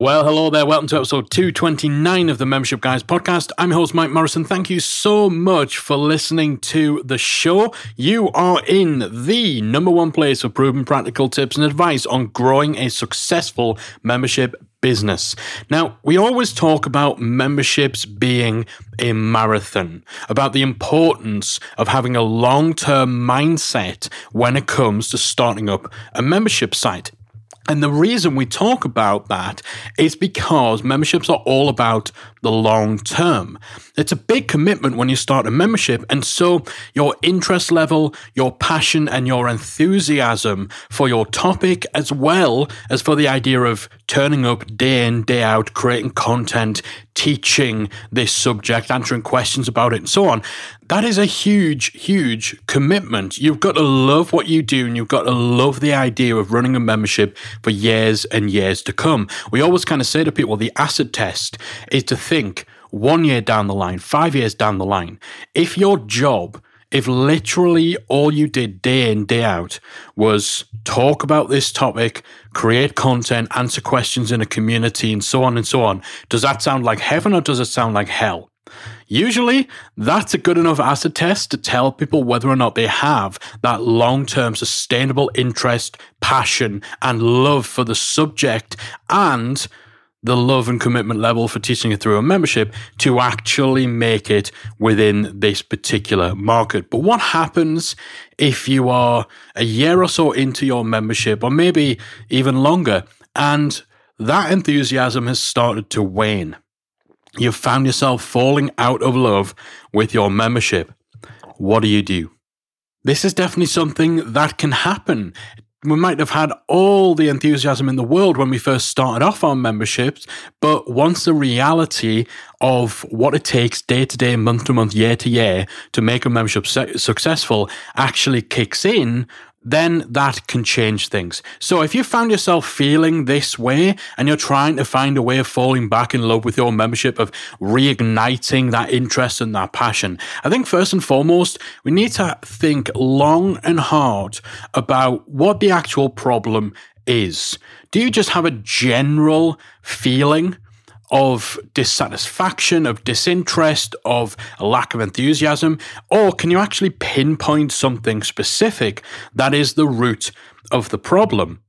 Well, hello there. Welcome to episode 229 of the Membership Guys podcast. I'm your host, Mike Morrison. Thank you so much for listening to the show. You are in the number one place for proven practical tips and advice on growing a successful membership business. Now, we always talk about memberships being a marathon, about the importance of having a long term mindset when it comes to starting up a membership site. And the reason we talk about that is because memberships are all about the long term. It's a big commitment when you start a membership. And so your interest level, your passion, and your enthusiasm for your topic, as well as for the idea of turning up day in, day out, creating content, teaching this subject, answering questions about it, and so on. That is a huge, huge commitment. You've got to love what you do and you've got to love the idea of running a membership for years and years to come. We always kind of say to people the acid test is to think one year down the line, five years down the line, if your job if literally all you did day in, day out was talk about this topic, create content, answer questions in a community, and so on and so on, does that sound like heaven or does it sound like hell? Usually, that's a good enough acid test to tell people whether or not they have that long term sustainable interest, passion, and love for the subject and the love and commitment level for teaching it through a membership to actually make it within this particular market. But what happens if you are a year or so into your membership, or maybe even longer, and that enthusiasm has started to wane? You've found yourself falling out of love with your membership. What do you do? This is definitely something that can happen we might have had all the enthusiasm in the world when we first started off our memberships, but once the reality of what it takes day to day, month to month, year to year to make a membership su- successful actually kicks in, then that can change things. So if you found yourself feeling this way and you're trying to find a way of falling back in love with your membership, of reigniting that interest and that passion, I think first and foremost, we need to think long and hard about what the actual problem is. Do you just have a general feeling of dissatisfaction, of disinterest, of a lack of enthusiasm? Or can you actually pinpoint something specific that is the root of the problem?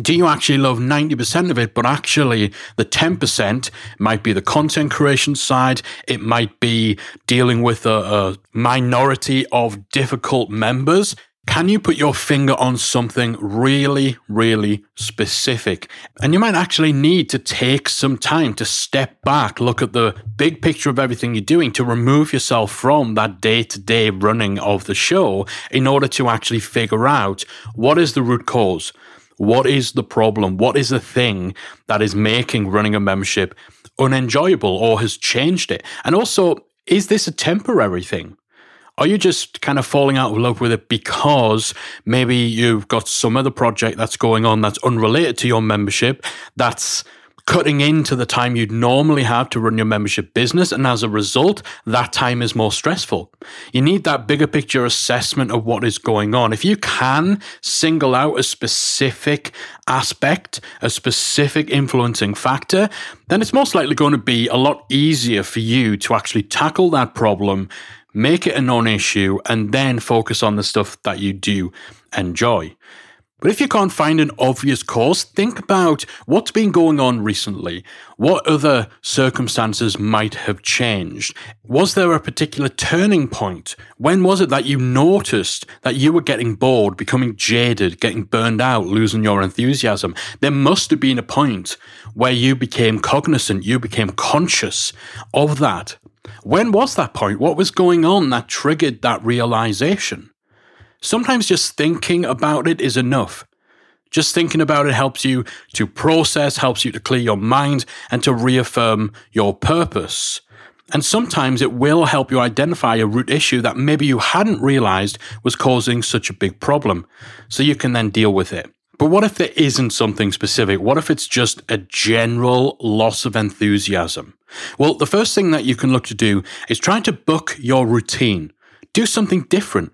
do you actually love 90% of it, but actually the 10% might be the content creation side. It might be dealing with a, a minority of difficult members. Can you put your finger on something really, really specific? And you might actually need to take some time to step back, look at the big picture of everything you're doing, to remove yourself from that day to day running of the show in order to actually figure out what is the root cause? What is the problem? What is the thing that is making running a membership unenjoyable or has changed it? And also, is this a temporary thing? Are you just kind of falling out of love with it because maybe you've got some other project that's going on that's unrelated to your membership that's cutting into the time you'd normally have to run your membership business. And as a result, that time is more stressful. You need that bigger picture assessment of what is going on. If you can single out a specific aspect, a specific influencing factor, then it's most likely going to be a lot easier for you to actually tackle that problem make it a non issue, and then focus on the stuff that you do enjoy. But if you can't find an obvious cause, think about what's been going on recently. What other circumstances might have changed? Was there a particular turning point? When was it that you noticed that you were getting bored, becoming jaded, getting burned out, losing your enthusiasm? There must have been a point where you became cognizant, you became conscious of that. When was that point? What was going on that triggered that realization? Sometimes just thinking about it is enough. Just thinking about it helps you to process, helps you to clear your mind, and to reaffirm your purpose. And sometimes it will help you identify a root issue that maybe you hadn't realized was causing such a big problem. So you can then deal with it. But what if there isn't something specific? What if it's just a general loss of enthusiasm? Well, the first thing that you can look to do is try to book your routine. Do something different.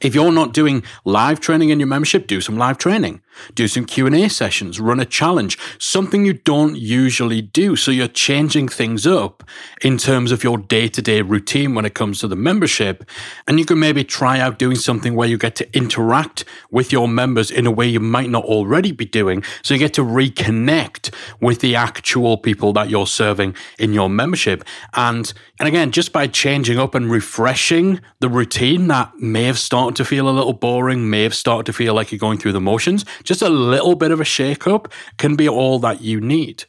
If you're not doing live training in your membership, do some live training. Do some Q&A sessions, run a challenge, something you don't usually do. So you're changing things up in terms of your day-to-day routine when it comes to the membership. And you can maybe try out doing something where you get to interact with your members in a way you might not already be doing. So you get to reconnect with the actual people that you're serving in your membership. And, and again, just by changing up and refreshing the routine that may have started to feel a little boring, may have started to feel like you're going through the motions, just a little bit of a shake up can be all that you need.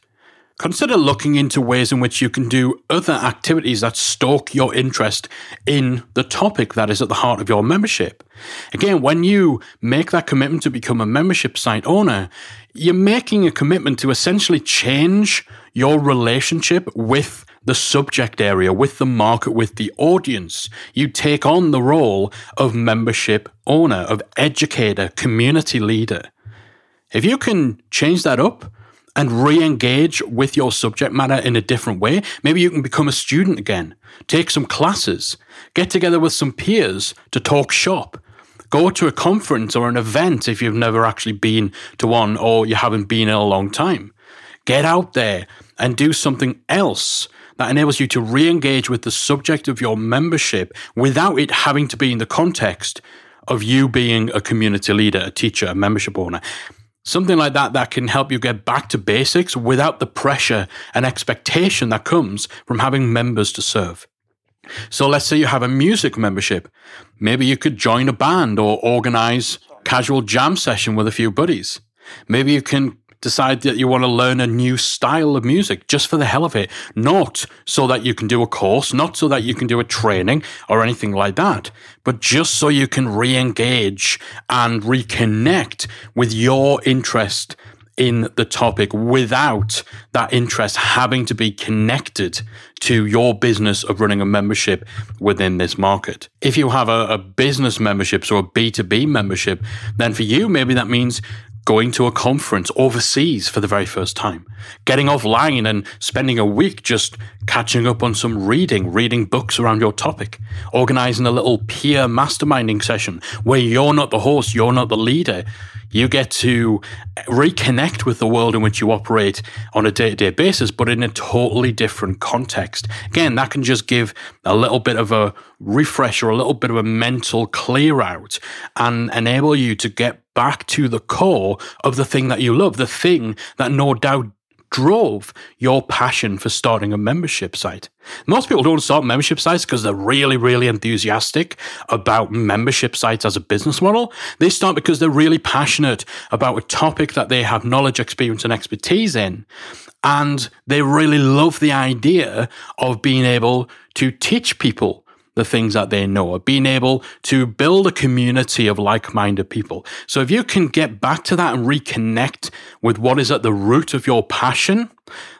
Consider looking into ways in which you can do other activities that stoke your interest in the topic that is at the heart of your membership. Again, when you make that commitment to become a membership site owner, you're making a commitment to essentially change your relationship with the subject area, with the market, with the audience. You take on the role of membership owner, of educator, community leader. If you can change that up and re engage with your subject matter in a different way, maybe you can become a student again, take some classes, get together with some peers to talk shop, go to a conference or an event if you've never actually been to one or you haven't been in a long time. Get out there and do something else that enables you to re engage with the subject of your membership without it having to be in the context of you being a community leader, a teacher, a membership owner. Something like that that can help you get back to basics without the pressure and expectation that comes from having members to serve. So let's say you have a music membership. Maybe you could join a band or organize casual jam session with a few buddies. Maybe you can decide that you want to learn a new style of music just for the hell of it, not so that you can do a course, not so that you can do a training or anything like that, but just so you can re engage and reconnect with your interest in the topic without that interest having to be connected to your business of running a membership within this market. If you have a, a business membership, so a B2B membership, then for you, maybe that means going to a conference overseas for the very first time, getting offline and spending a week just catching up on some reading, reading books around your topic, organizing a little peer masterminding session where you're not the host, you're not the leader. You get to reconnect with the world in which you operate on a day to day basis, but in a totally different context. Again, that can just give a little bit of a refresh or a little bit of a mental clear out and enable you to get back to the core of the thing that you love, the thing that no doubt drove your passion for starting a membership site. Most people don't start membership sites because they're really, really enthusiastic about membership sites as a business model. They start because they're really passionate about a topic that they have knowledge, experience, and expertise in. And they really love the idea of being able to teach people the things that they know, of being able to build a community of like minded people. So if you can get back to that and reconnect with what is at the root of your passion,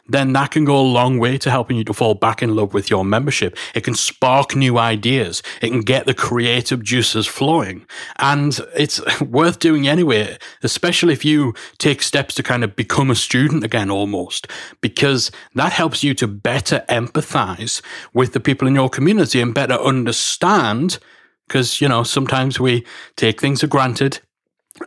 then that can go a long way to helping you to fall back in love with your membership. It can spark new ideas. It can get the creative juices flowing. And it's worth doing anyway, especially if you take steps to kind of become a student again almost, because that helps you to better empathize with the people in your community and better understand because you know sometimes we take things for granted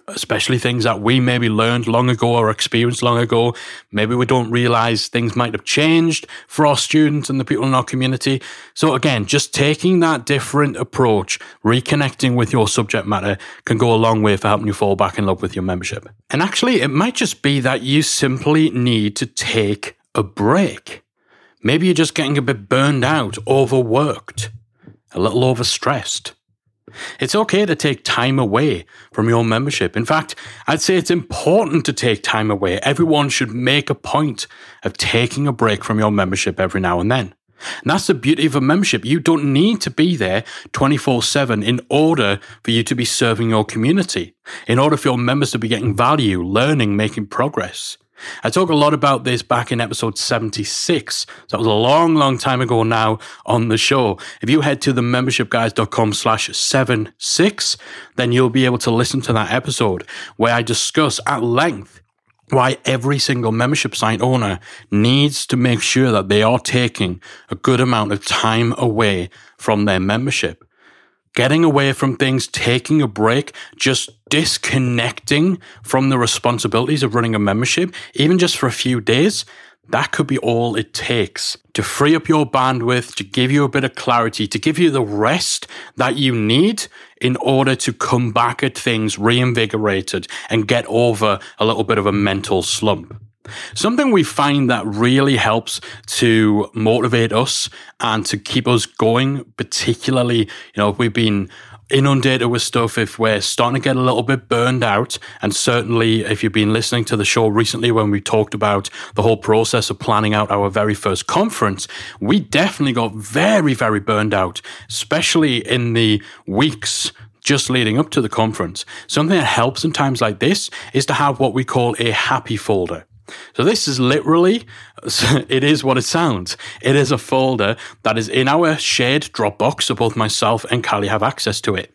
especially things that we maybe learned long ago or experienced long ago. Maybe we don't realize things might have changed for our students and the people in our community. So again, just taking that different approach, reconnecting with your subject matter can go a long way for helping you fall back in love with your membership. And actually, it might just be that you simply need to take a break. Maybe you're just getting a bit burned out, overworked, a little overstressed. It's okay to take time away from your membership. In fact, I'd say it's important to take time away. Everyone should make a point of taking a break from your membership every now and then. And that's the beauty of a membership. You don't need to be there 24 7 in order for you to be serving your community, in order for your members to be getting value, learning, making progress. I talk a lot about this back in episode 76. So that was a long, long time ago now on the show. If you head to the membershipguys.com slash 76, then you'll be able to listen to that episode where I discuss at length why every single membership site owner needs to make sure that they are taking a good amount of time away from their membership. Getting away from things, taking a break, just disconnecting from the responsibilities of running a membership, even just for a few days, that could be all it takes to free up your bandwidth, to give you a bit of clarity, to give you the rest that you need in order to come back at things reinvigorated and get over a little bit of a mental slump. Something we find that really helps to motivate us and to keep us going, particularly, you know, if we've been inundated with stuff if we're starting to get a little bit burned out. And certainly, if you've been listening to the show recently when we talked about the whole process of planning out our very first conference, we definitely got very, very burned out, especially in the weeks just leading up to the conference. Something that helps in times like this is to have what we call a happy folder. So this is literally, it is what it sounds. It is a folder that is in our shared Dropbox, so both myself and Callie have access to it.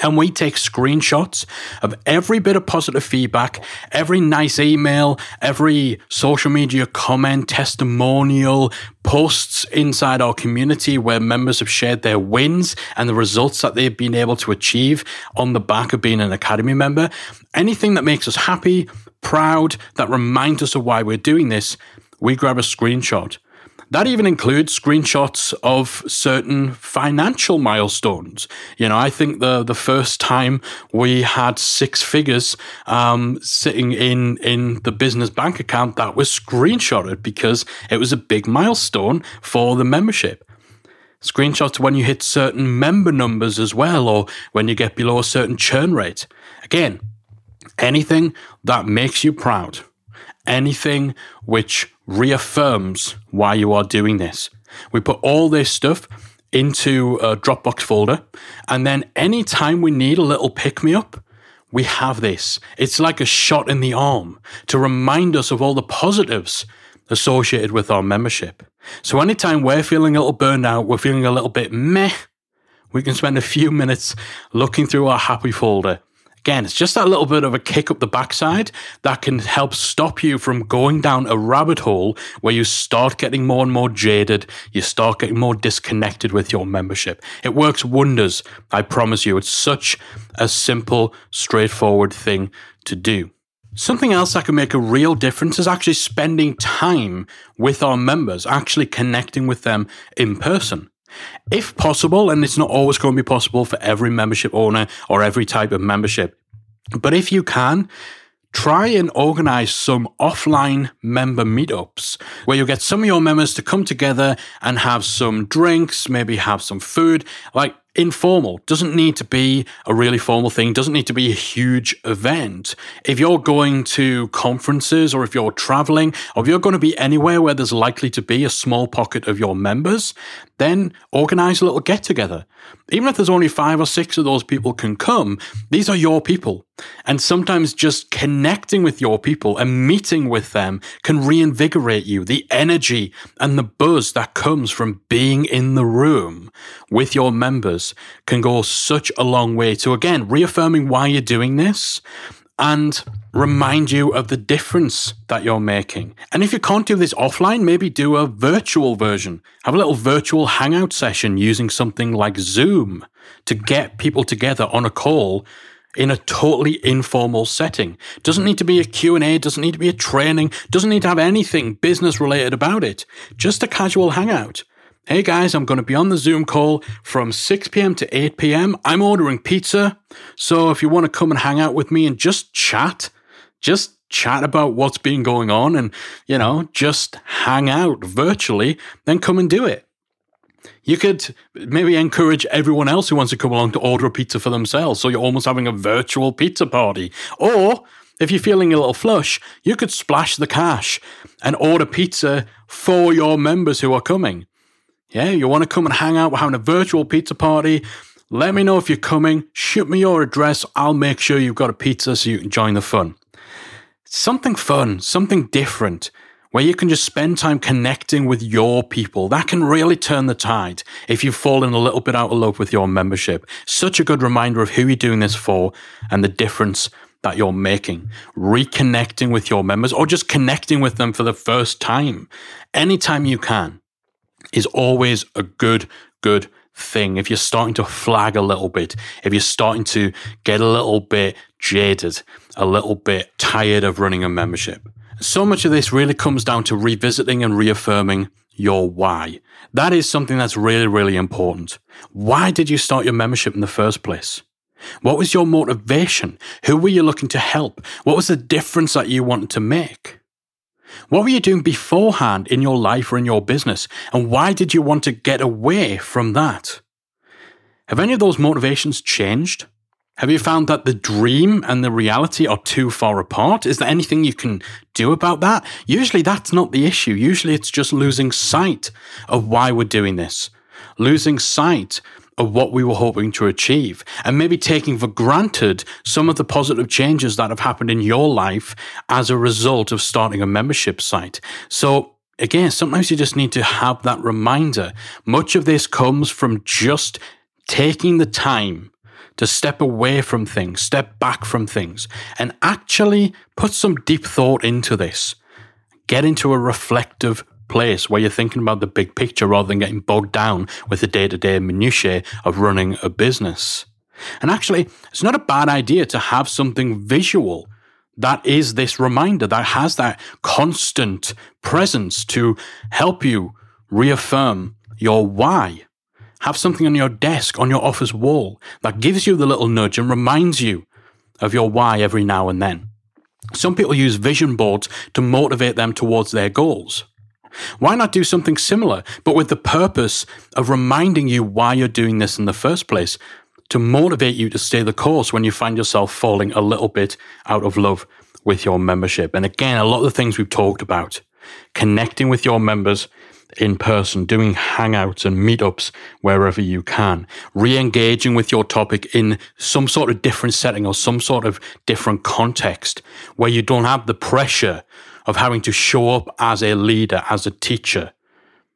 And we take screenshots of every bit of positive feedback, every nice email, every social media comment, testimonial, posts inside our community where members have shared their wins and the results that they've been able to achieve on the back of being an Academy member. Anything that makes us happy, proud, that reminds us of why we're doing this, we grab a screenshot. That even includes screenshots of certain financial milestones. You know, I think the the first time we had six figures um, sitting in in the business bank account, that was screenshotted because it was a big milestone for the membership. Screenshots when you hit certain member numbers as well, or when you get below a certain churn rate. Again, anything that makes you proud, anything which reaffirms why you are doing this. We put all this stuff into a Dropbox folder, and then anytime we need a little pick me up, we have this. It's like a shot in the arm to remind us of all the positives associated with our membership. So anytime we're feeling a little burned out, we're feeling a little bit meh, we can spend a few minutes looking through our happy folder Again, it's just that little bit of a kick up the backside that can help stop you from going down a rabbit hole where you start getting more and more jaded, you start getting more disconnected with your membership. It works wonders, I promise you. It's such a simple, straightforward thing to do. Something else that can make a real difference is actually spending time with our members, actually connecting with them in person. If possible, and it's not always going to be possible for every membership owner or every type of membership, but if you can, try and organize some offline member meetups where you get some of your members to come together and have some drinks, maybe have some food. Like informal. Doesn't need to be a really formal thing, doesn't need to be a huge event. If you're going to conferences or if you're traveling or if you're going to be anywhere where there's likely to be a small pocket of your members, then organize a little get together. Even if there's only five or six of those people can come, these are your people. And sometimes just connecting with your people and meeting with them can reinvigorate you. The energy and the buzz that comes from being in the room with your members can go such a long way to, again, reaffirming why you're doing this and remind you of the difference that you're making. And if you can't do this offline, maybe do a virtual version. Have a little virtual hangout session using something like Zoom to get people together on a call in a totally informal setting. Doesn't need to be a Q&A, doesn't need to be a training, doesn't need to have anything business related about it. Just a casual hangout. Hey guys, I'm going to be on the Zoom call from 6 p.m. to 8 p.m. I'm ordering pizza. So if you want to come and hang out with me and just chat, just chat about what's been going on and, you know, just hang out virtually, then come and do it. You could maybe encourage everyone else who wants to come along to order a pizza for themselves. So you're almost having a virtual pizza party. Or if you're feeling a little flush, you could splash the cash and order pizza for your members who are coming. Yeah, you want to come and hang out? We're having a virtual pizza party. Let me know if you're coming. Shoot me your address. I'll make sure you've got a pizza so you can join the fun. Something fun, something different, where you can just spend time connecting with your people. That can really turn the tide if you've fallen a little bit out of love with your membership. Such a good reminder of who you're doing this for and the difference that you're making, reconnecting with your members, or just connecting with them for the first time, anytime you can, is always a good, good thing. If you're starting to flag a little bit, if you're starting to get a little bit jaded, a little bit tired of running a membership. So much of this really comes down to revisiting and reaffirming your why. That is something that's really, really important. Why did you start your membership in the first place? What was your motivation? Who were you looking to help? What was the difference that you wanted to make? What were you doing beforehand in your life or in your business? And why did you want to get away from that? Have any of those motivations changed? Have you found that the dream and the reality are too far apart? Is there anything you can do about that? Usually that's not the issue. Usually it's just losing sight of why we're doing this, losing sight of what we were hoping to achieve, and maybe taking for granted some of the positive changes that have happened in your life as a result of starting a membership site. So, again, sometimes you just need to have that reminder. Much of this comes from just taking the time to step away from things, step back from things, and actually put some deep thought into this. Get into a reflective place where you're thinking about the big picture rather than getting bogged down with the day to day minutiae of running a business. And actually, it's not a bad idea to have something visual that is this reminder that has that constant presence to help you reaffirm your why. Have something on your desk, on your office wall that gives you the little nudge and reminds you of your why every now and then. Some people use vision boards to motivate them towards their goals. Why not do something similar, but with the purpose of reminding you why you're doing this in the first place, to motivate you to stay the course when you find yourself falling a little bit out of love with your membership? And again, a lot of the things we've talked about, connecting with your members in person, doing hangouts and meetups wherever you can, re engaging with your topic in some sort of different setting or some sort of different context where you don't have the pressure of having to show up as a leader, as a teacher.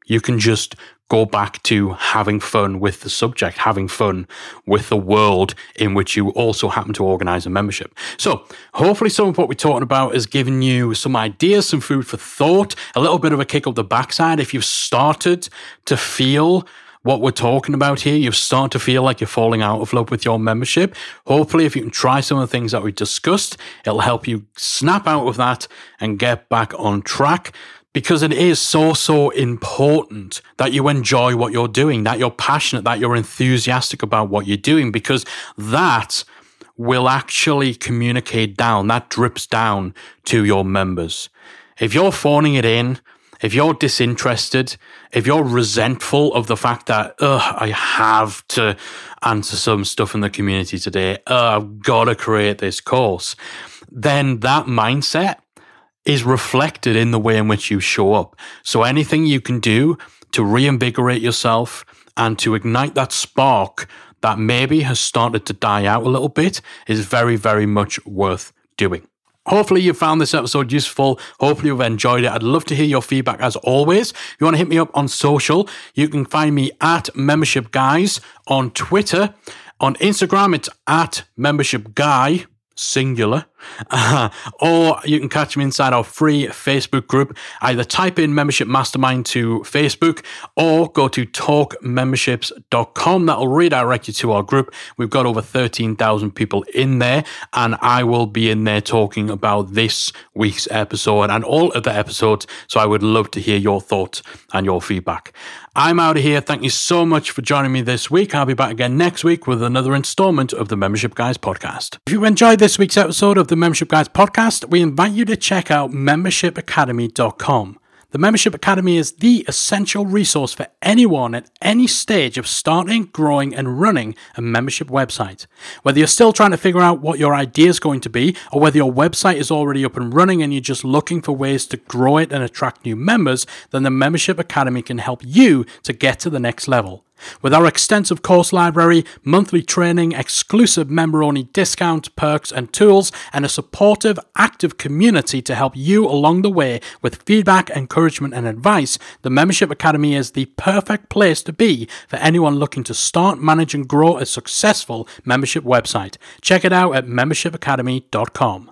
You can just go back to having fun with the subject, having fun with the world in which you also happen to organize a membership. So, hopefully, some of what we're talking about has given you some ideas, some food for thought, a little bit of a kick up the backside if you've started to feel what we're talking about here, you start to feel like you're falling out of love with your membership. Hopefully, if you can try some of the things that we discussed, it'll help you snap out of that and get back on track because it is so, so important that you enjoy what you're doing, that you're passionate, that you're enthusiastic about what you're doing, because that will actually communicate down, that drips down to your members. If you're phoning it in, if you're disinterested, if you're resentful of the fact that, ugh, I have to answer some stuff in the community today, I've got to create this course, then that mindset is reflected in the way in which you show up. So anything you can do to reinvigorate yourself and to ignite that spark that maybe has started to die out a little bit is very, very much worth doing. Hopefully, you found this episode useful. Hopefully, you've enjoyed it. I'd love to hear your feedback as always. If you want to hit me up on social, you can find me at Membership Guys on Twitter. On Instagram, it's at Membership Guy singular, uh, or you can catch me inside our free Facebook group. Either type in Membership Mastermind to Facebook or go to talkmemberships.com. That'll redirect you to our group. We've got over 13,000 people in there, and I will be in there talking about this week's episode and all of the episodes. So I would love to hear your thoughts and your feedback. I'm out of here. Thank you so much for joining me this week. I'll be back again next week with another installment of the Membership Guys podcast. If you enjoyed this week's episode of the Membership Guys podcast, we invite you to check out membershipacademy.com. The Membership Academy is the essential resource for anyone at any stage of starting, growing, and running a membership website. Whether you're still trying to figure out what your idea is going to be, or whether your website is already up and running and you're just looking for ways to grow it and attract new members, then the Membership Academy can help you to get to the next level. With our extensive course library, monthly training, exclusive member only discounts, perks, and tools, and a supportive, active community to help you along the way with feedback, encouragement, and advice, the Membership Academy is the perfect place to be for anyone looking to start, manage, and grow a successful membership website. Check it out at membershipacademy.com.